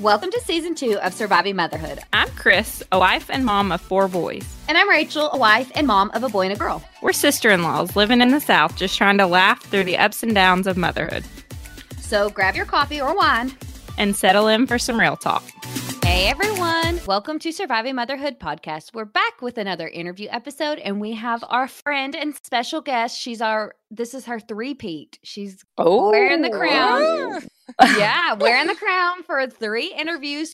Welcome to season two of Surviving Motherhood. I'm Chris, a wife and mom of four boys. And I'm Rachel, a wife and mom of a boy and a girl. We're sister in laws living in the South, just trying to laugh through the ups and downs of motherhood. So grab your coffee or wine and settle in for some real talk. Hey everyone, welcome to Surviving Motherhood podcast. We're back with another interview episode, and we have our friend and special guest. She's our this is her three-peat. She's oh, wearing the oh, crown. yeah, wearing the crown for three interviews.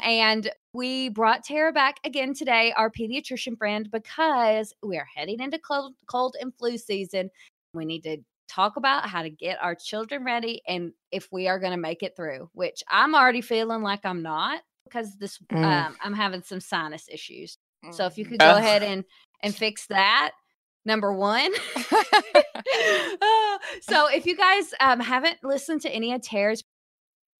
And we brought Tara back again today, our pediatrician friend, because we are heading into cold, cold and flu season. We need to talk about how to get our children ready and if we are going to make it through, which I'm already feeling like I'm not because this mm. um, I'm having some sinus issues. Mm. So if you could go ahead and and fix that, number one. so if you guys um, haven't listened to any of Tara's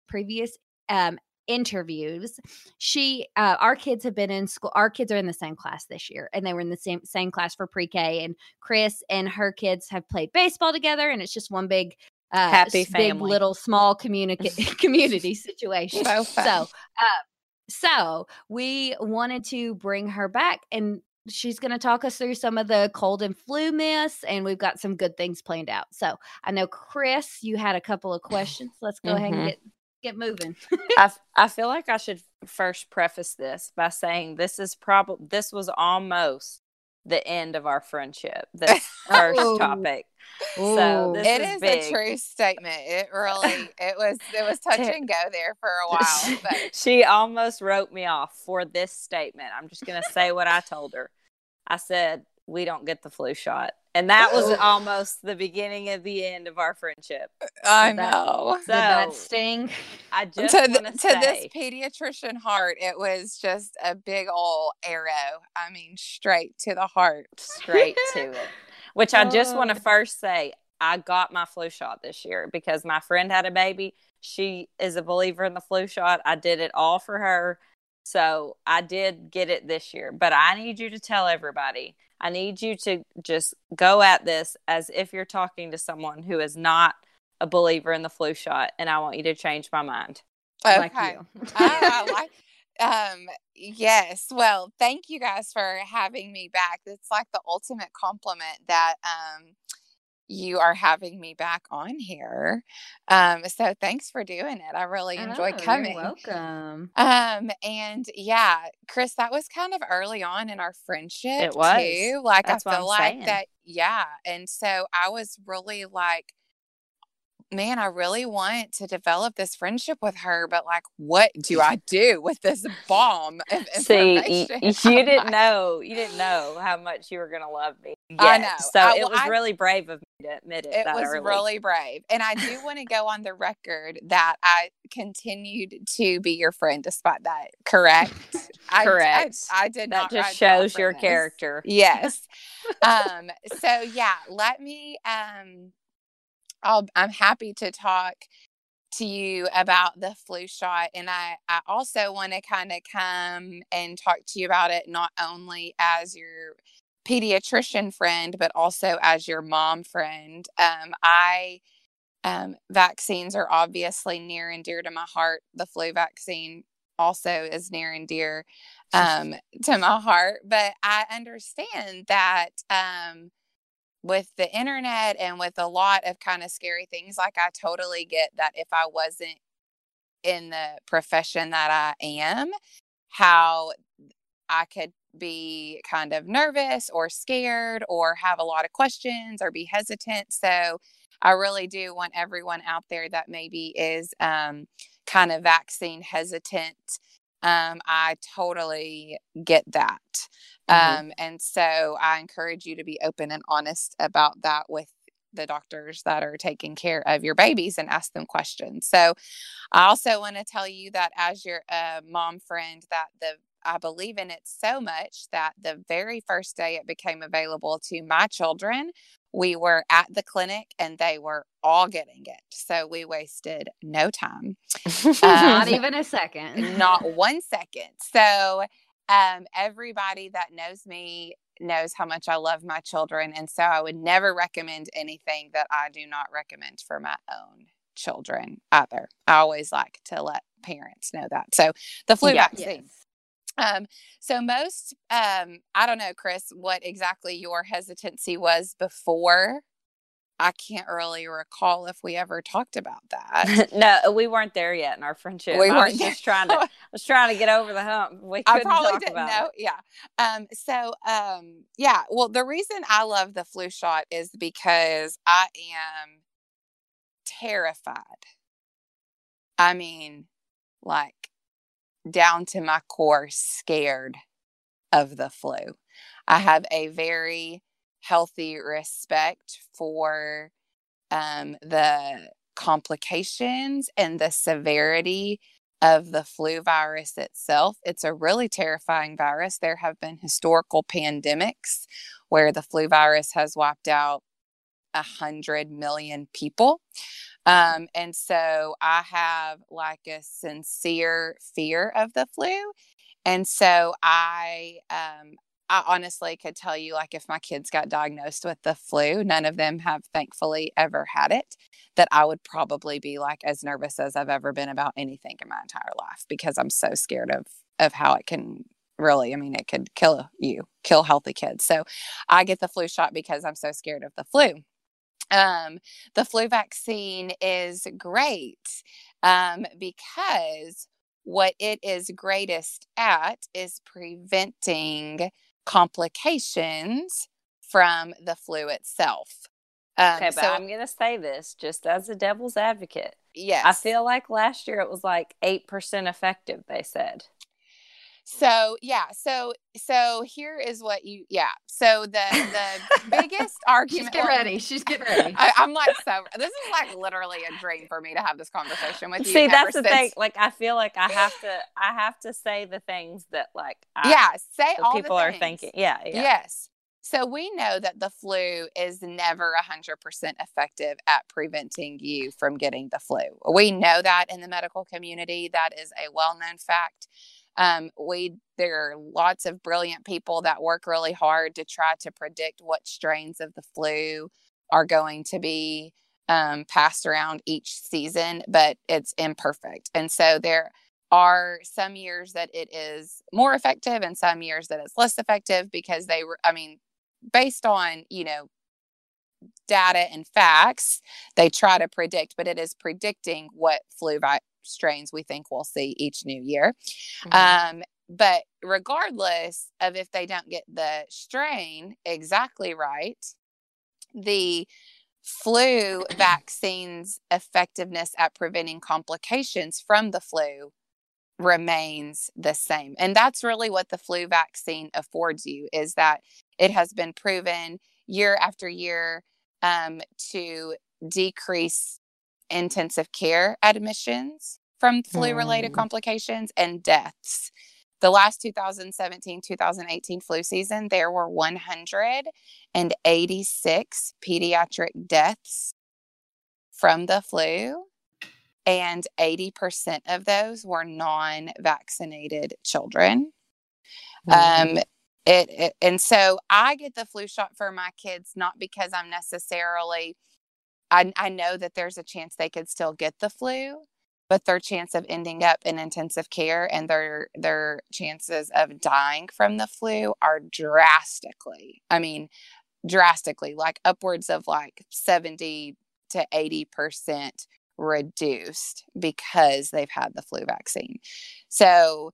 previous um, interviews she uh, our kids have been in school our kids are in the same class this year and they were in the same same class for pre-k and chris and her kids have played baseball together and it's just one big uh, happy family. big little small community community situation so, so uh, so we wanted to bring her back and she's going to talk us through some of the cold and flu myths and we've got some good things planned out. So I know Chris, you had a couple of questions. Let's go mm-hmm. ahead and mm-hmm. get get moving. I, I feel like I should first preface this by saying this is probably this was almost the end of our friendship. This first topic. So it is, is a true statement. It really it was it was touch and go there for a while. But she almost wrote me off for this statement. I'm just gonna say what I told her. I said, We don't get the flu shot. And that was almost the beginning of the end of our friendship. I know. So that sting. I just to, the, to this pediatrician heart, it was just a big old arrow. I mean, straight to the heart. Straight to it. Which I just want to oh. first say, I got my flu shot this year because my friend had a baby. She is a believer in the flu shot. I did it all for her. So I did get it this year. But I need you to tell everybody I need you to just go at this as if you're talking to someone who is not a believer in the flu shot, and I want you to change my mind. Okay. Like you. I, I like um yes well thank you guys for having me back it's like the ultimate compliment that um you are having me back on here. Um, so thanks for doing it. I really enjoyed oh, coming. welcome. Um, and yeah, Chris, that was kind of early on in our friendship. It was too. Like That's I feel like saying. that. Yeah, and so I was really like man, I really want to develop this friendship with her, but like, what do I do with this bomb? See, you, you didn't know, you didn't know how much you were going to love me. Yet. I know. So I, it was I, really brave of me to admit it. It was early. really brave. And I do want to go on the record that I continued to be your friend despite that. Correct? correct. I, I, did that just shows your character. Yes. um, so yeah, let me, um, I'll, I'm happy to talk to you about the flu shot. And I, I also want to kind of come and talk to you about it, not only as your pediatrician friend, but also as your mom friend. Um, I, um, vaccines are obviously near and dear to my heart. The flu vaccine also is near and dear um, to my heart, but I understand that um, with the internet and with a lot of kind of scary things like i totally get that if i wasn't in the profession that i am how i could be kind of nervous or scared or have a lot of questions or be hesitant so i really do want everyone out there that maybe is um, kind of vaccine hesitant um, I totally get that. Mm-hmm. Um, and so I encourage you to be open and honest about that with the doctors that are taking care of your babies and ask them questions. So I also want to tell you that as your uh, mom friend that the I believe in it so much that the very first day it became available to my children, we were at the clinic and they were all getting it. So we wasted no time. Um, not even a second. not one second. So um, everybody that knows me knows how much I love my children. And so I would never recommend anything that I do not recommend for my own children either. I always like to let parents know that. So the flu yeah, vaccine. Yes. Um, so most um, I don't know, Chris, what exactly your hesitancy was before I can't really recall if we ever talked about that. no, we weren't there yet in our friendship. We weren't just trying to I was trying to get over the hump. We I probably didn't know. It. Yeah. Um, so um, yeah, well the reason I love the flu shot is because I am terrified. I mean, like down to my core scared of the flu. I have a very healthy respect for um, the complications and the severity of the flu virus itself. It's a really terrifying virus. There have been historical pandemics where the flu virus has wiped out a hundred million people. Um, and so I have like a sincere fear of the flu. And so I um, I honestly could tell you, like, if my kids got diagnosed with the flu, none of them have thankfully ever had it, that I would probably be like as nervous as I've ever been about anything in my entire life because I'm so scared of of how it can really i mean it could kill you kill healthy kids. So i get the flu shot because i'm so scared of the flu. Um, the flu vaccine is great um, because what it is greatest at is preventing complications from the flu itself. Um, okay, but so, I'm going to say this just as a devil's advocate. Yes. I feel like last year it was like 8% effective, they said. So yeah, so so here is what you yeah. So the the biggest argument. She's getting ready. She's getting ready. I, am like so. This is like literally a dream for me to have this conversation with you. See, that's the since... thing. Like I feel like I have to. I have to say the things that like. I, yeah, say all people are thinking. Yeah, yeah. Yes. So we know that the flu is never 100% effective at preventing you from getting the flu. We know that in the medical community. That is a well-known fact. Um, we there are lots of brilliant people that work really hard to try to predict what strains of the flu are going to be um, passed around each season, but it's imperfect. And so there are some years that it is more effective and some years that it's less effective because they were, I mean, based on, you know, data and facts, they try to predict, but it is predicting what flu vi- strains we think we'll see each new year. Mm-hmm. Um, but regardless of if they don't get the strain exactly right, the flu vaccine's effectiveness at preventing complications from the flu remains the same. And that's really what the flu vaccine affords you is that it has been proven year after year um, to decrease intensive care admissions from flu related mm. complications and deaths. The last 2017 2018 flu season, there were 186 pediatric deaths from the flu, and 80% of those were non vaccinated children. Mm. Um, it, it, and so I get the flu shot for my kids not because I'm necessarily I, I know that there's a chance they could still get the flu, but their chance of ending up in intensive care and their their chances of dying from the flu are drastically. I mean, drastically, like upwards of like 70 to 80% reduced because they've had the flu vaccine. So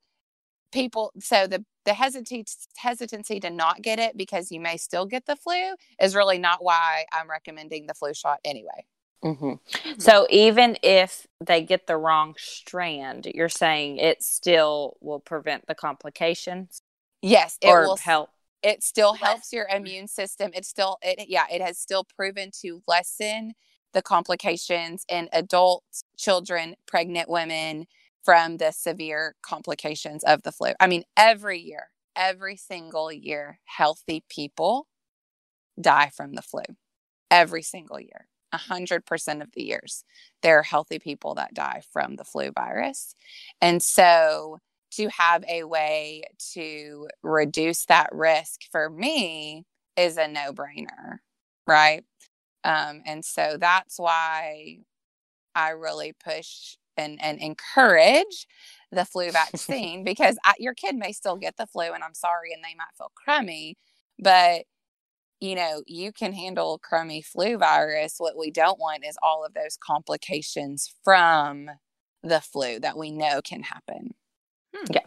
people so the the hesitancy hesitancy to not get it because you may still get the flu is really not why I'm recommending the flu shot anyway. Mm-hmm. mm-hmm. So even if they get the wrong strand, you're saying it still will prevent the complications. Yes, it or will help. it still helps your immune system. It still it yeah, it has still proven to lessen the complications in adults, children, pregnant women from the severe complications of the flu. I mean, every year, every single year, healthy people die from the flu. Every single year. 100% of the years, there are healthy people that die from the flu virus. And so, to have a way to reduce that risk for me is a no brainer, right? Um, and so that's why I really push and, and encourage the flu vaccine because I, your kid may still get the flu and I'm sorry and they might feel crummy, but you know, you can handle crummy flu virus. What we don't want is all of those complications from the flu that we know can happen. Hmm. Yeah.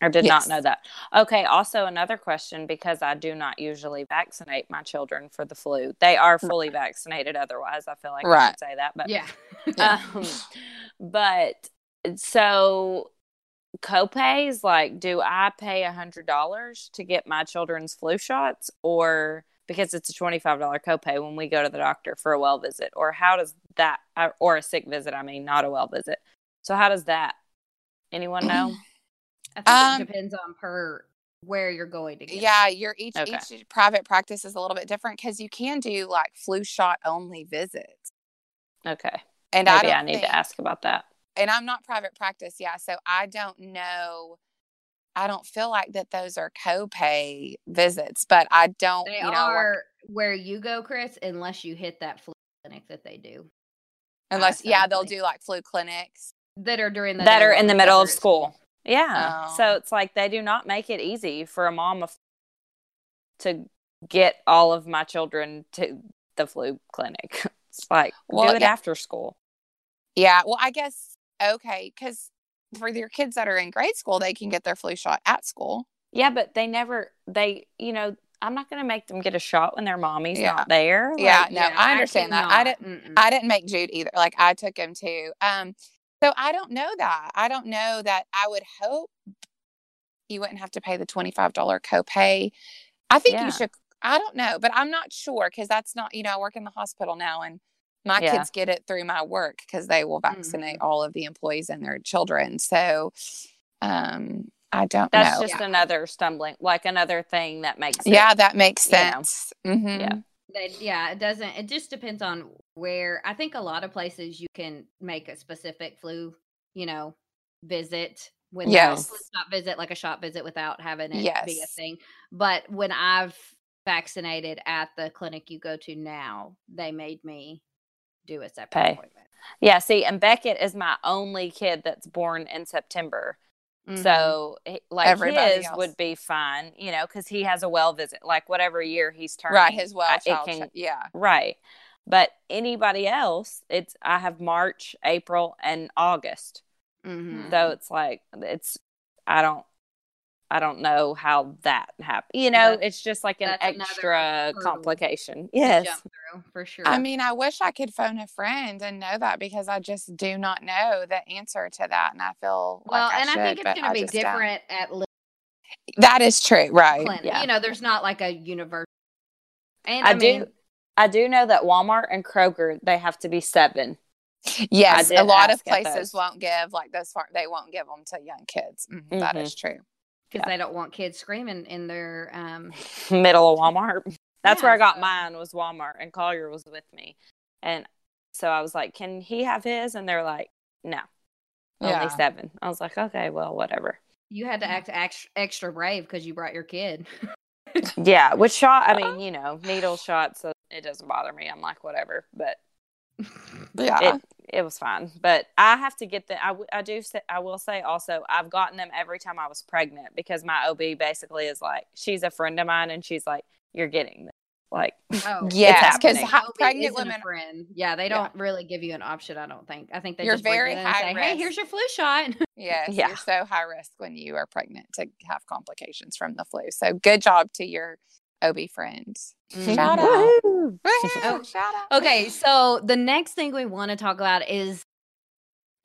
I did yes. not know that. Okay. Also, another question because I do not usually vaccinate my children for the flu. They are fully vaccinated. Otherwise, I feel like right. I should say that. But yeah. um, but so copays, like, do I pay a hundred dollars to get my children's flu shots, or because it's a twenty five dollar copay when we go to the doctor for a well visit, or how does that, or a sick visit? I mean, not a well visit. So how does that? Anyone know? I think um, it depends on per where you're going to get. Yeah, your each okay. each private practice is a little bit different because you can do like flu shot only visits. Okay. And maybe I, I need think, to ask about that. And I'm not private practice, yeah. So I don't know. I don't feel like that those are copay visits, but I don't. They you know, are work- where you go, Chris, unless you hit that flu clinic that they do. Unless, yeah, they'll do like flu clinics that are during the that are in the middle of school. Yeah. So oh. it's like they do not make it easy for a mom of, to get all of my children to the flu clinic. It's like well, do it yeah. after school. Yeah. Well, I guess okay, because for your kids that are in grade school, they can get their flu shot at school. Yeah, but they never they you know I'm not going to make them get a shot when their mommy's yeah. not there. Like, yeah, no, yeah, I understand I that. Not. I didn't. Mm-mm. I didn't make Jude either. Like I took him to. Um, so I don't know that. I don't know that. I would hope you wouldn't have to pay the $25 copay. I think yeah. you should. I don't know, but I'm not sure because that's not, you know, I work in the hospital now and my yeah. kids get it through my work because they will vaccinate mm-hmm. all of the employees and their children. So, um, I don't know. That's know. just yeah. another stumbling, like another thing that makes it, Yeah, that makes sense. Mm-hmm. Yeah. yeah, it doesn't. It just depends on where I think a lot of places you can make a specific flu, you know, visit when yes. not visit like a shop visit without having it yes. be a thing. But when I've vaccinated at the clinic you go to now, they made me do a separate Pay. appointment. Yeah, see, and Beckett is my only kid that's born in September. Mm-hmm. So, like Everybody his else. would be fine, you know, because he has a well visit, like whatever year he's turning. Right, his well child, can, yeah, right. But anybody else, it's I have March, April, and August. Mm-hmm. So it's like it's I don't I don't know how that happened. You know, it's just like an extra complication. Yes. Through, for sure. I mean, I wish I could phone a friend and know that because I just do not know the answer to that. And I feel well, like I and should, I think it's going to be different don't. at. That is true, right? Yeah. You know, there's not like a universal. And I, I mean, do, I do know that Walmart and Kroger they have to be seven. Yes, a lot of places won't give like those. Far, they won't give them to young kids. Mm-hmm, mm-hmm. That is true because yeah. they don't want kids screaming in their um... middle of Walmart. That's yeah, where I got so. mine was Walmart, and Collier was with me, and so I was like, "Can he have his?" And they're like, "No, yeah. only seven. I was like, "Okay, well, whatever." You had to act extra brave because you brought your kid. yeah, with shot? I mean, you know, needle shots. So it doesn't bother me. I'm like, whatever. But yeah, it, it was fine. But I have to get them. I, I do say, I will say also, I've gotten them every time I was pregnant because my OB basically is like, she's a friend of mine and she's like, you're getting them. Like, oh, yes, because pregnant women, friend. yeah, they don't yeah. really give you an option. I don't think. I think they you're just very high say, risk. Hey, here's your flu shot. yes, yeah. you're so high risk when you are pregnant to have complications from the flu. So good job to your OB friends. Mm-hmm. Shout out. Oh, shout out. Okay, so the next thing we want to talk about is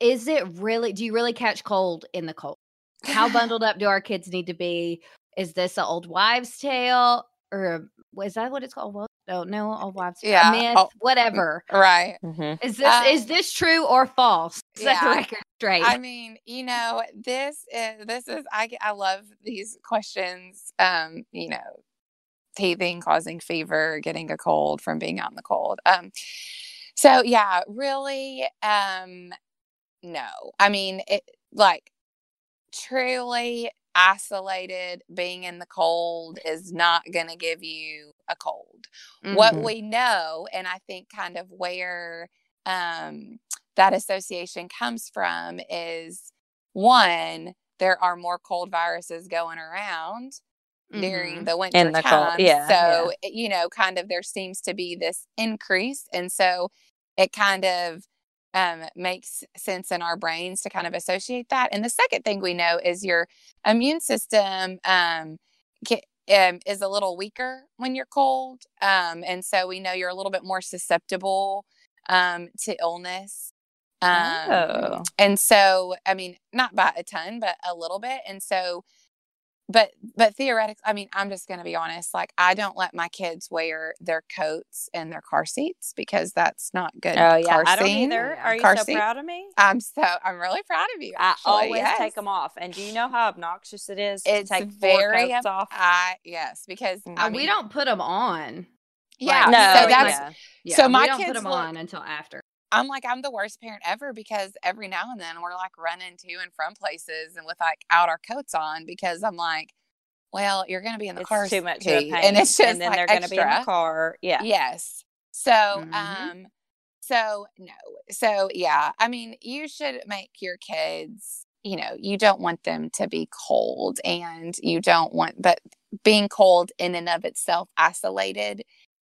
is it really do you really catch cold in the cold? How bundled up do our kids need to be? is this an old wives' tale or is that what it's called? Well, no, no, old wives' tale, Yeah, myth, oh, whatever. Right. Mhm. Is this is Um, this true or false? Set the record straight. I mean, you know, this is this is I I love these questions. Um, you know, teething, causing fever, getting a cold from being out in the cold. Um, so yeah, really, um, no. I mean, it like truly isolated being in the cold is not going to give you a cold what Mhm. we know and i think kind of where um, that association comes from is one there are more cold viruses going around during Mhm. the winter the cold, time yeah, so it- you know kind of there seems to be this increase and so it kind of um, makes sense in our brains to kind of associate that and the second thing we know is your immune system um, ca- um, is a little weaker when you're cold. Um, and so we know you're a little bit more susceptible um, to illness. Um, Oh. And so, I mean, not by a ton, but a little bit. And so, but but theoretically, I mean, I'm just going to be honest. Like, I don't let my kids wear their coats and their car seats because that's not good. Oh yeah, car I don't seat. either. Are you Car so seat. proud of me? I'm so I'm really proud of you. I always yes. take them off. And do you know how obnoxious it is It's to take very coats off? I yes, because. I And we don't put them on. Yeah, no, so that's yeah. Yeah, So we my don't put them look- on until after. I'm like I'm the worst parent ever because every now and then we're like running to and from places and with like out our coats on because I'm like, well, you're going to be in the it's car too much pain. and it's just and then like they're going to be in the car. Yeah. Yes. So, Mhm. um, so no, so yeah, I mean, you should make your kids. You know, you don't want them to be cold, and you don't want, but being cold in and of itself, isolated,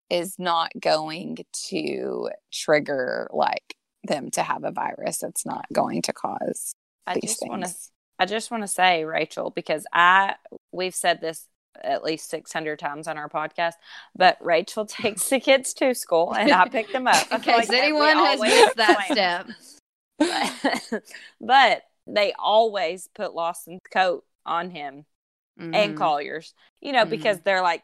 is not going to trigger like them to have a virus. It's not going to cause I these just want to things. I just want to say, Rachel, because I we've said this at least 600 times on our podcast, but Rachel takes the kids to school and I pick them up. I In case like anyone has missed that explain. step. But, but they always put Lawson's coat on him and Mhm. Collier's, you know, because they're like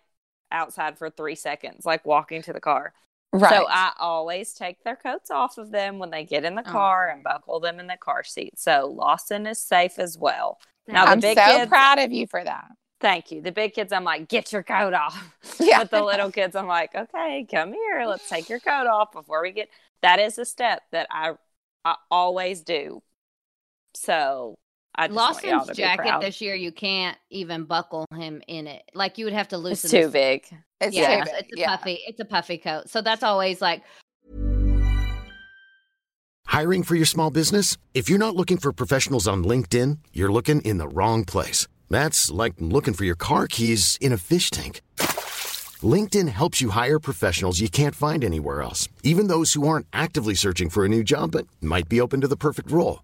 outside for three seconds, like walking to the car. Right. So I always take their coats off of them when they get in the oh. car and buckle them in the car seat. So Lawson is safe as well. Now the big kids. I'm big so kids, proud of you for that. thank you. The big kids, I'm like, get your coat off. Yeah. But the little kids, I'm like, okay, come here. Let's take your coat off before we get. That is a step that I, I always do. So I just want y'all Lawson's to be jacket proud. this year, you can't even buckle him in it. Like you would have to loosen. It's too big. It's Yeah, too it's, big. it's a yeah. puffy. It's a puffy coat. So that's always like Hiring for your small business? If you're not looking for professionals on LinkedIn, you're looking in the wrong place. That's like looking for your car keys in a fish tank. LinkedIn helps you hire professionals you can't find anywhere else, even those who aren't actively searching for a new job but might be open to the perfect role.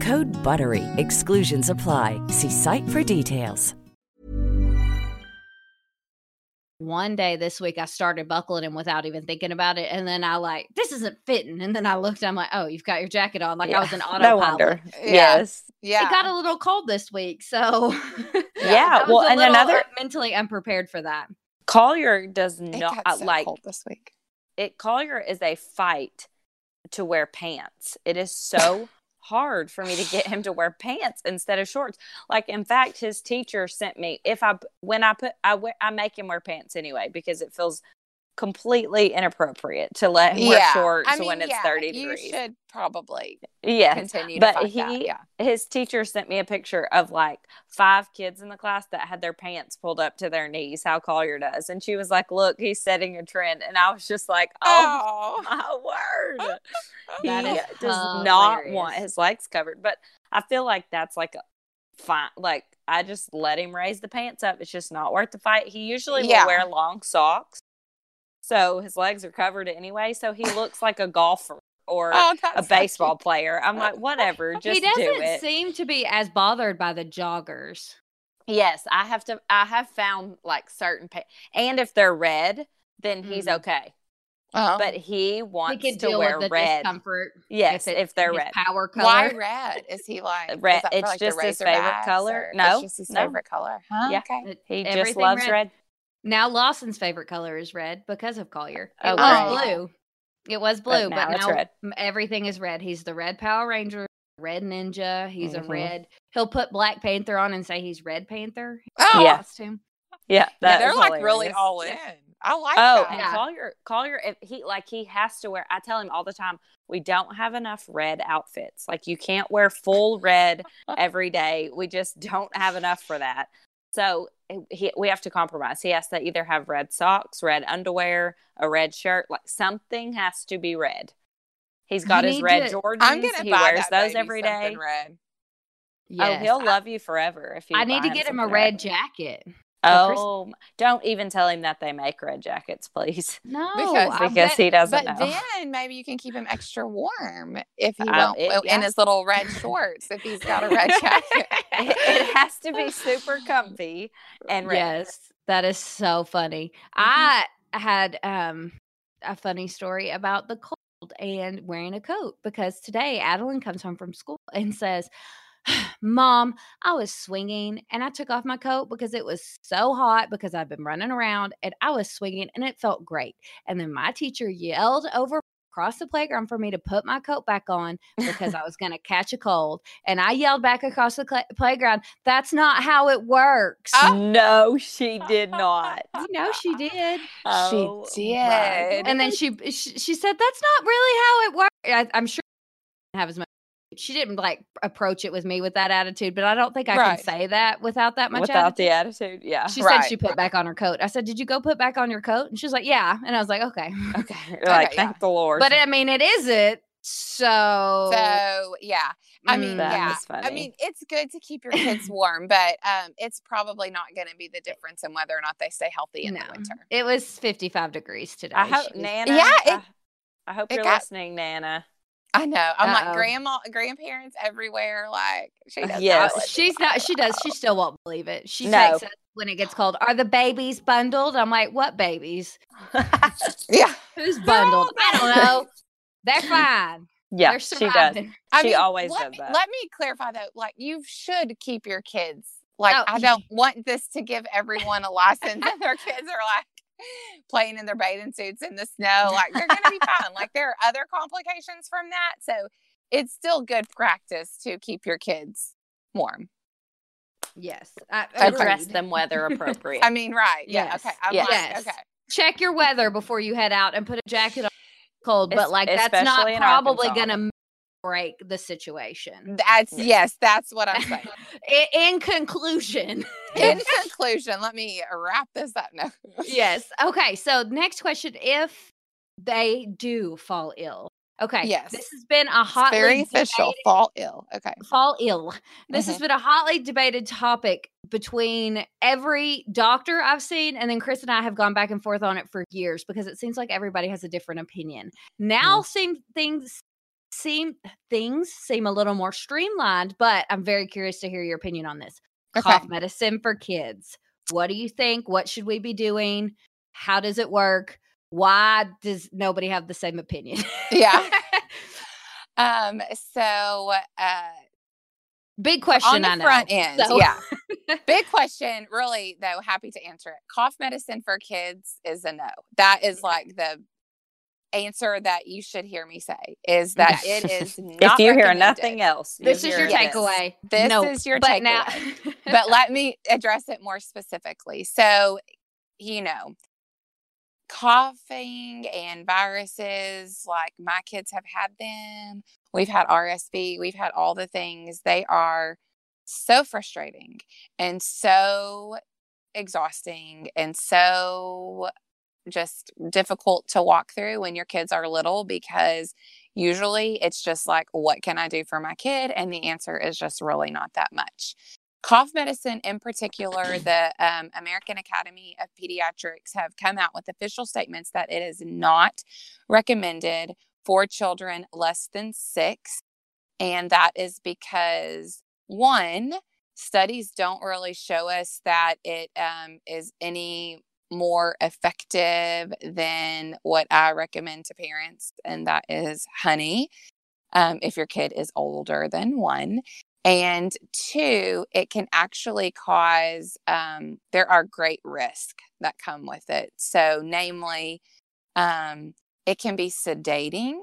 Code BUTTERY. Exclusions apply. See site for details. one day this week I started buckling him without even thinking about it, and then I like this isn't fitting, and then I looked, I'm like, oh, you've got your jacket on, like I was an autopilot. No wonder. Yeah. Yes. Yeah. It got a little cold this week, so Yeah, I well, and little, another- mentally unprepared for that. Collier does it not got so like cold this week. it Collier is a fight to wear pants. It is so hard for me to get him to wear pants instead of shorts. Like in fact, his teacher sent me if I when I put I I make him wear pants anyway because it feels completely inappropriate to let him wear shorts I mean, when it's yeah, 30 degrees. You should probably yeah continue but he yeah his teacher sent me a picture of like five kids in the class that had their pants pulled up to their knees how collier does and she was like look he's setting a trend and i was just like oh, oh. my word he does hilarious. not want his legs covered but i feel like that's like a fine like i just let him raise the pants up it's just not worth the fight he usually yeah. will wear long socks so his legs are covered anyway so he looks like a golfer or oh, a baseball so player. I'm like, whatever, just he doesn't do it. seem to be as bothered by the joggers. Yes, I have to. I have found like certain, pa- and if they're red, then he's mm-hmm. okay. Uh-huh. But he wants he to wear red. Discomfort yes, if, if they're red. Power color. Why red? Is he like red? It's like just his favorite color. No, it's just his no. favorite color. Huh? Yeah, okay. he just loves red. red. Now Lawson's favorite color is red because of Collier. It oh, was blue. It was blue, but now, but now red. everything is red. He's the red Power Ranger, red ninja. He's mm-hmm. a red. He'll put Black Panther on and say he's Red Panther. Oh, yeah. Costume. Yeah, yeah they're like hilarious. really all in. I like oh, that. and yeah. Collier, Collier, if he like he has to wear. I tell him all the time, we don't have enough red outfits. Like you can't wear full red every day. We just don't have enough for that. So eh, he, we have to compromise. He has to either have red socks, red underwear, a red shirt. Like something has to be red. He's got his red to, Jordans. I'm gonna he wears those every day. Red. Oh, yes, oh, he'll I, love you forever if you. I need to get him a red, red jacket. Oh, don't even tell him that they make red jackets, please. No, because, because bet, he doesn't but know. then maybe you can keep him extra warm if he um, won't it, in his little red shorts if he's got a red jacket. it, it, has to be super comfy and red. Yes, that is so funny. Mm-hmm. I had um a funny story about the cold and wearing a coat because today Adeline comes home from school and says, Mom, I was swinging and I took off my coat because it was so hot because I've been running around and I was swinging and it felt great. And then my teacher yelled over across the playground for me to put my coat back on because I was going to catch a cold. And I yelled back across the cl- playground, That's not how it works. Oh. No, she did not. you know, she did. Oh, she did. And then she, she, she said, That's not really how it works. I, I'm sure have as much she didn't like approach it with me with that attitude, but I don't think I right. can say that without that much without attitude. the attitude. Yeah, she right. said she put back on her coat. I said, "Did you go put back on your coat?" And she's like, "Yeah," and I was like, "Okay, okay." You're like, okay, thank yeah. the Lord. But I mean, it isn't. So, so yeah. I mean, mm, yeah. I mean, it's good to keep your kids warm, but um, it's probably not going to be the difference in whether or not they stay healthy in no. the winter. It was 55 degrees today. I hope, Nana. Yeah. It, I, I hope you're got, listening, Nana. I know. I'm Uh-oh. like grandma, grandparents everywhere. Like she does. Yes, she's not. She does. She still won't believe it. She no. takes it when it gets cold. Are the babies bundled? I'm like, what babies? yeah, who's bundled? I don't know. They're fine. Yeah, They're she does. I she mean, always does me, that. Let me clarify though. Like, you should keep your kids. Like, oh, I don't want this to give everyone a license, and their kids are like playing in their bathing suits in the snow. Like they're going to be fine. Like there are other complications from that. So it's still good practice to keep your kids warm. Yes. Address them weather appropriate. I mean, right. Yeah. Yes. Okay. I'm yes. Like, okay. Check your weather before you head out and put a jacket on cold, but like that's not probably going to break the situation. That's yes, that's what I'm saying. in, in, conclusion. In conclusion, let me wrap this up now. yes. Okay. So next question: If they do fall ill, okay. Yes. This has been a hotly very official fall ill. Okay. Fall ill. This mm-hmm. has been a hotly debated topic between every doctor I've seen, and then Chris and I have gone back and forth on it for years because it seems like everybody has a different opinion. Now, mm. seem things seem things seem a little more streamlined, but I'm very curious to hear your opinion on this. Okay. Cough medicine for kids. What do you think? What should we be doing? How does it work? Why does nobody have the same opinion? yeah. um, so uh big question on the front end. So. Yeah. big question, really though, happy to answer it. Cough medicine for kids is a no. That is like the answer that you should hear me say is that it is if you hear nothing else this is your yes. takeaway this nope. is your but takeaway now- but let me address it more specifically so you know coughing and viruses, like my kids have had them. We've had RSV, we've had all the things. They are so frustrating and so exhausting and so just difficult to walk through when your kids are little because usually it's just like, what can I do for my kid? And the answer is just really not that much. Cough medicine, in particular, the um, American Academy of Pediatrics have come out with official statements that it is not recommended for children less than six. And that is because, one, studies don't really show us that it um, is any more effective than what I recommend to parents, and that is honey. Um, if your kid is older than one. And two, it can actually cause, um, there are great risks that come with it. So, namely, um, it can be sedating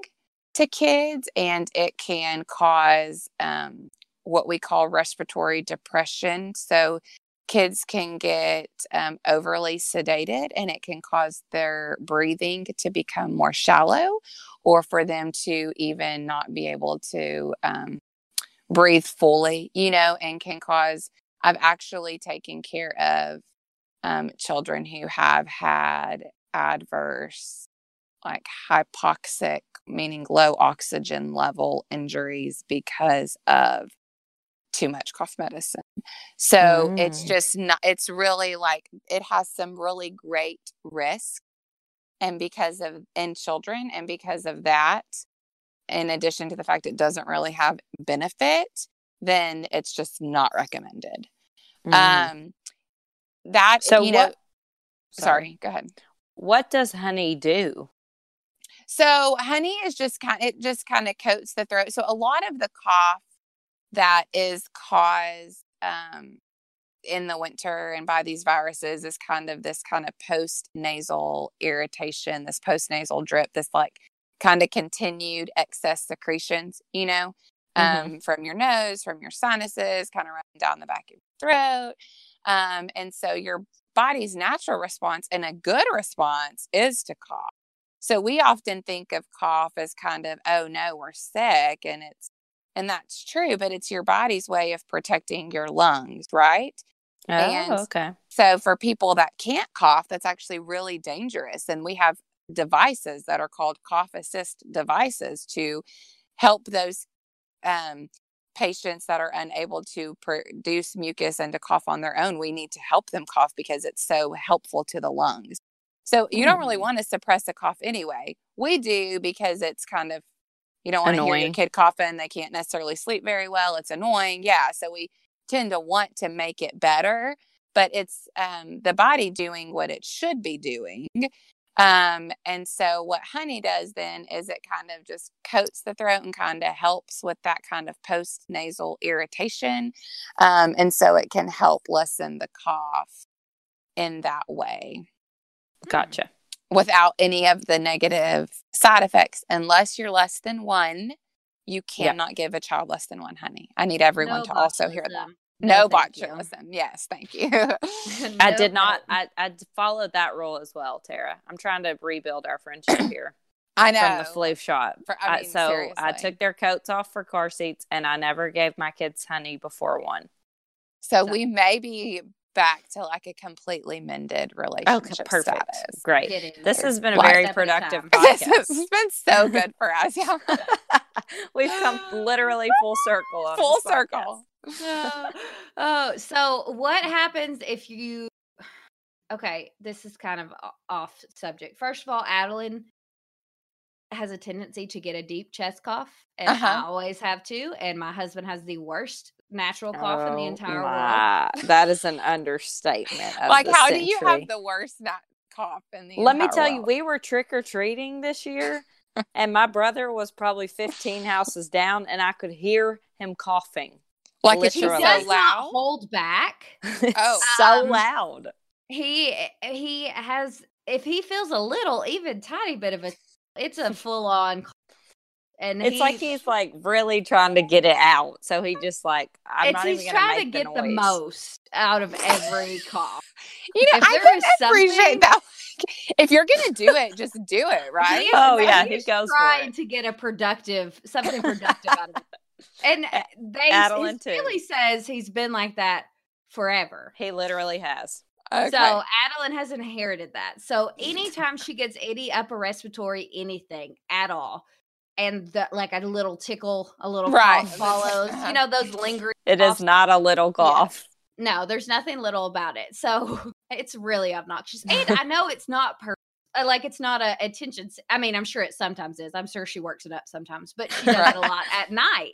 to kids and it can cause um, what we call respiratory depression. So, kids can get um, overly sedated and it can cause their breathing to become more shallow or for them to even not be able to um, breathe fully, you know, and can cause. I've actually taken care of um, children who have had adverse, like hypoxic, meaning low oxygen level injuries because of too much cough medicine. So mm. it's just not, it's really like, it has some really great risk. And because of in children, and because of that, in addition to the fact it doesn't really have benefit, then it's just not recommended. Mm. Um, that so you know, what, sorry, sorry, go ahead. What does honey do? So honey is just kind it just kind of coats the throat. So a lot of the cough that is caused um, in the winter and by these viruses is kind of this kind of post nasal irritation, this post nasal drip, this like kind of continued excess secretions, you know, mm-hmm. um, mm-hmm. from your nose, from your sinuses, kind of running down the back of your throat. Um, and so your body's natural response and a good response is to cough. So we often think of cough as kind of, oh no, we're sick. And it's, and that's true, but it's your body's way of protecting your lungs, right? Oh, and okay. So for people that can't cough, that's actually really dangerous. And we have devices that are called cough assist devices to help those um, patients that are unable to produce mucus and to cough on their own. We need to help them cough because it's so helpful to the lungs. So you don't really mm. want to suppress a cough anyway. We do because it's kind of you don't want to hear your kid coughing. They can't necessarily sleep very well. It's annoying. Yeah. So we tend to want to make it better, but it's um, the body doing what it should be doing. Um, and so what honey does then is it kind of just coats the throat and kind of helps with that kind of post nasal irritation. Um, and so it can help lessen the cough in that way. Gotcha. Without any of the negative side effects, unless you're less than one, you cannot give a child less than one honey. I need everyone no to also hear that. No, no botulism. Yes, thank you. no, I did not. I, I followed that rule as well, Tara. I'm trying to rebuild our friendship here. I know from the flu shot. For, I mean, so seriously. I took their coats off for car seats, and I never gave my kids honey before one. So, so. we may be back to like a completely mended relationship. Okay, perfect. Status. Great. This has been a very productive podcast. this has been so good for us. Yeah. We've come literally full circle. full circle. oh, so what happens if you? Okay, this is kind of off subject. First of all, Adeline has a tendency to get a deep chest cough, and uh-huh. I always have too. And my husband has the worst natural cough oh, in the oh entire my. world. That is an understatement. like, how century. do you have the worst nat- cough in the? Let me tell world? you, we were trick or treating this year, and my brother was probably 15 houses down, and I could hear him coughing. Like if he does not hold back. oh, so um, loud. He he has if he feels a little, even tiny bit of a, it's a full on. And it's like he's like really trying to get it out. So he just like I'm not he's trying to get the, the, most out of every cough. You know, if I can appreciate that. if you're gonna do it, just do it, right? He's- Oh, yeah, he's he goes for trying to get a productive something productive out of it. And uh, they Adeline, too. says he's been like that forever. He literally has. Okay. So Adeline has inherited that. So anytime she gets any upper respiratory anything at all, and the, like a little tickle, a little Right. cough follows, you know, those lingering. It is not a little golf. No, there's nothing little about it. So it's really obnoxious. And I know it's not per uh, like it's not a attention. I mean, I'm sure it sometimes is. I'm sure she works it up sometimes, but she does it a lot at night.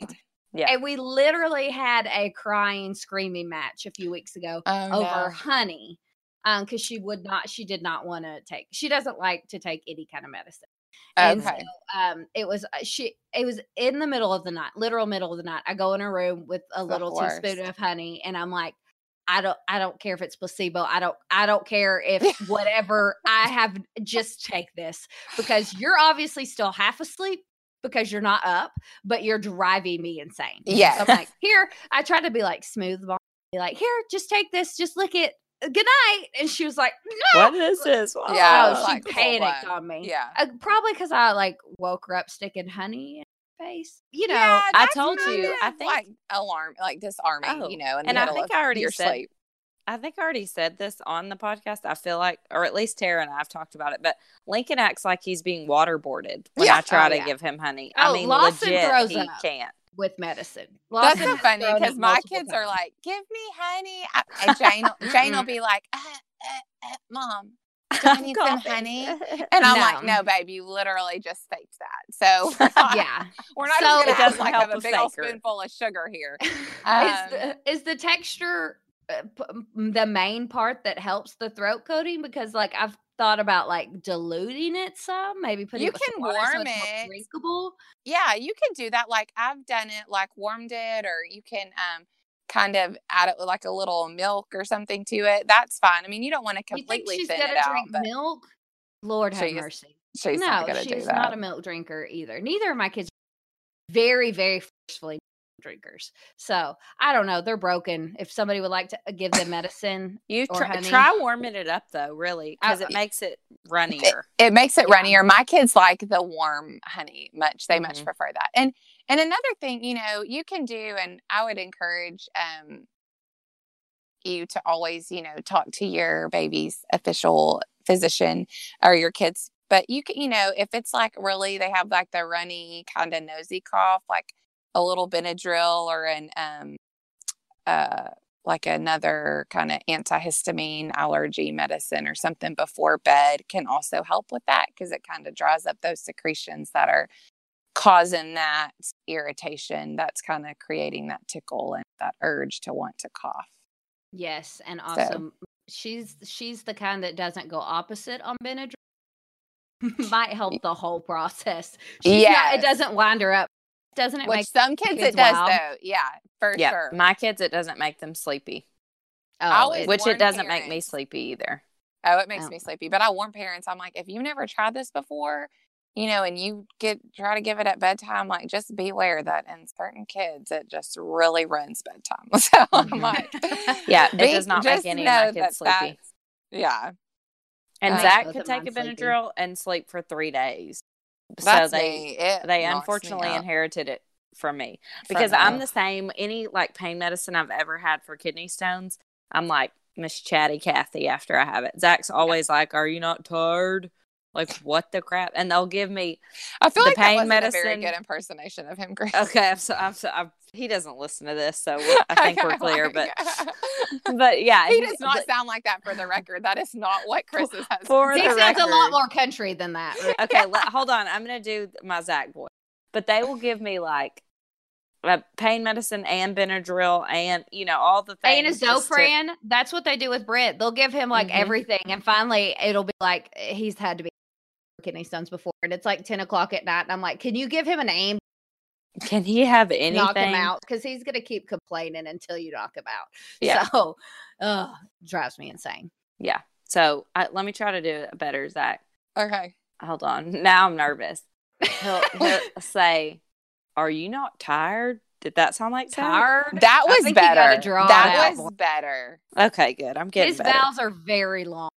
Yeah. And we literally had a crying, screaming match a few weeks ago Oh, over no. honey. Um, because she would not, she did not want to take, she doesn't like to take any kind of medicine. And Okay. so, um, it was uh, she. It was in the middle of the night, literal middle of the night. I go in her room with a The little teaspoon of honey, and I'm like, I don't, I don't care if it's placebo. I don't, I don't care if whatever I have. Just take this because you're obviously still half asleep because you're not up, but you're driving me insane. So I'm like, here. I try to be like smooth, be like, here, just take this, just lick it. Good night. And she was like, no. What is this? Yeah, Oh, she like panicked on me. Yeah. Uh, probably because I like woke her up sticking honey in her face. You know, Yeah, I told you, I of think- like alarm, like disarming, Oh, you know, and I think I already said- sleep. I think I already said this on the podcast. I feel like, or at least Tara and I have talked about it, but Lincoln acts like he's being waterboarded when Yeah. I try Oh, to yeah. give him honey. Oh, I mean, Lawson legit, throws he up. can't. With medicine. That's so funny because my kids are like, "Give me honey," I- and Jane, Jane will be like, uh, uh, uh, "Mom, do I need some honey?" And I'm like, No. "No, babe, you literally just faked that." So yeah. we're not So- even gonna act doesn't like have a big old spoonful of sugar here. is Um, the is the texture uh, the main part that helps the throat coating? Because like I've thought about like diluting it some, maybe putting You it with some can water so warm it. drinkable. Yeah, you can do that. Like I've done it, like warmed it, or you can um kind of add it with like a little milk or something to it. That's fine. I mean, you don't want to You think completely she's thin it out, drink but milk? Lord have She's mercy. she's no, not she's not a milk drinker either. Neither of my kids very, very forcefully drinkers. So I don't know. They're broken. If somebody would like to uh, give them medicine, You try, honey. try warming it up though, really, because it makes it runnier. it makes it Yeah. runnier. My kids like the warm honey much. They much Mhm. prefer that. And and another thing, you know, you can do, and I would encourage um you to always, you know, talk to your baby's official physician or your kids. But you can, you know, if it's like really they have like the runny kind of nosy cough, like a little Benadryl or an um uh like another kind of antihistamine allergy medicine or something before bed can also help with that because it kind of dries up those secretions that are causing that irritation that's kind of creating that tickle and that urge to want to cough. yes, and So- she's she's the kind that doesn't go opposite on Benadryl. Might help the whole process. Not, it doesn't wind her up. Doesn't it Which make some kids, kids it does wild? though. Yeah, for yeah, sure. my kids, it doesn't make them sleepy, oh, it- which it doesn't make me sleepy either. Oh, it makes Oh. me sleepy. But I warn parents, I'm like, if you've never tried this before, you know, and you get try to give it at bedtime, like just beware that in certain kids it just really ruins bedtime. So I'm Mhm. like, Yeah, it be- does not make just any of my kids that sleepy. Yeah, And Uh, Zach could take a mine sleepy. Benadryl and sleep for three days. That's so they they unfortunately inherited it from me because me. I'm the same. Any like pain medicine I've ever had for kidney stones, I'm like Miss Chatty Cathy after I have it. Zach's always like, "Are you not tired?" Like what the crap? And they'll give me I feel the like that pain wasn't a very good impersonation of him, Chris. okay. I'm so I'm so I'm, he doesn't listen to this, so I think we're Okay, clear. But like- but yeah, he does not but sound like that for the record. That is not what Chris is. for he the sounds a lot more country than that. okay, let, hold on. I'm gonna do my Zach voice, but they will give me like uh, pain medicine and Benadryl and you know all the things. just to- Zofran, that's what they do with Brent. They'll give him like Mhm. everything, and finally it'll be like he's had to be kidney stones before, and it's like ten o'clock at night, and I'm like, can you give him a name? Can he have anything? knock him out, because he's gonna keep complaining until you knock him out. Yeah. So, uh, drives me insane. Yeah. So I, let me try to do it better, Zach. okay. Hold on. Now I'm nervous. He'll, he'll say, "Are you not tired?" Did that sound like Zach? Tired. That I was think you gotta better. draw That was more. better. Okay, good. I'm getting His better. vowels are very long.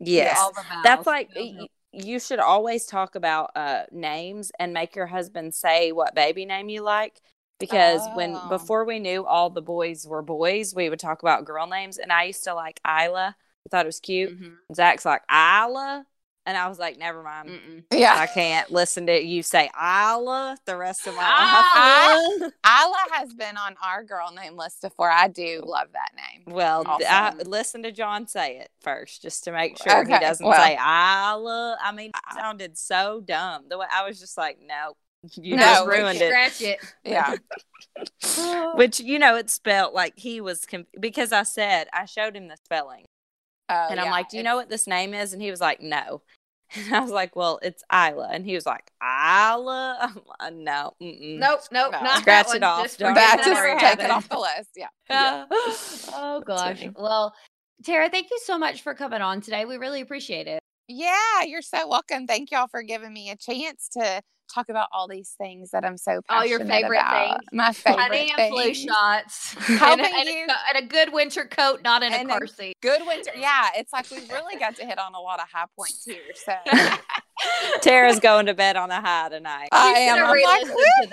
Yes. all the vowels. That's like Vowels. y- you should always talk about uh names and make your husband say what baby name you like because when Oh. before we knew all the boys were boys, we would talk about girl names and I used to like Isla. I thought it was cute. Mhm. Zach's like Isla and I was like never mind. Mm-mm. I can't listen to you say Isla the rest of my Isla. life. Ah. Isla has been on our girl name list before. I do love that name. Well, th- I, listen to John say it first, just to make sure he doesn't well. say Isla. I mean, it ah. sounded so dumb. The way I was just like, no, you No, just ruined it. Scratch it. Yeah. Which you know, it's spelled like he was conf- because I said I showed him the spelling, Oh, and I'm yeah, like, "Do you know what this name is?" And he was like, "No." And I was like, "Well, it's Isla," and he was like, "Isla." I'm like, "No, mm-mm. Nope, nope, No. not Scratch that it off. Just Don't forget That That just take it off the list. Yeah. Yeah. oh gosh. Well, Tara, thank you so much for coming on today. We really appreciate it. Yeah, you're so welcome. Thank y'all for giving me a chance to talk about all these things that I'm so passionate All your favorite about. things. My favorite Honey and flu shots. Helping and, a- and, you- a, and a good winter coat, not in a And car seat. Good winter. Yeah, it's like we really got to hit on a lot of high points here. So Tara's going to bed on a high tonight. I She's am. gonna I'm like, to this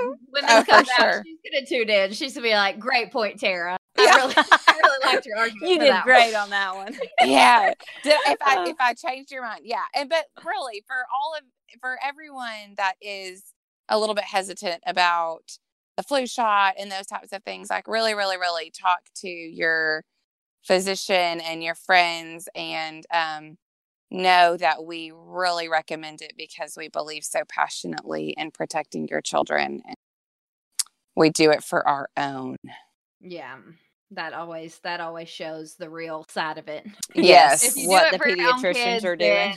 one. When this Oh, comes out, sure. she's gonna tune in. She's gonna be like, "Great point, Tara. Yeah. I really, I really liked your argument. you did great one." on that one. yeah. Did, if I Uh. if I changed your mind, yeah. And but really, for all of for everyone that is a little bit hesitant about the flu shot and those types of things, like really, really, really talk to your physician and your friends and um, know that we really recommend it because we believe so passionately in protecting your children. And we do it for our own. Yeah, that always that always shows the real side of it. Yes. If you do what it the for your own pediatricians kids, are doing.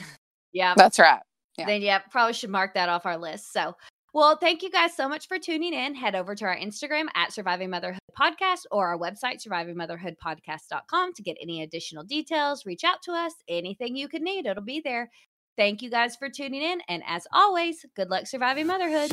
Yeah, That's right. Yeah. then yeah, probably should mark that off our list. So, well, thank you guys so much for tuning in. Head over to our Instagram at Surviving Motherhood Podcast or our website, survivingmotherhoodpodcast.com, to get any additional details. Reach out to us. Anything you could need, it'll be there. Thank you guys for tuning in. And as always, good luck surviving motherhood.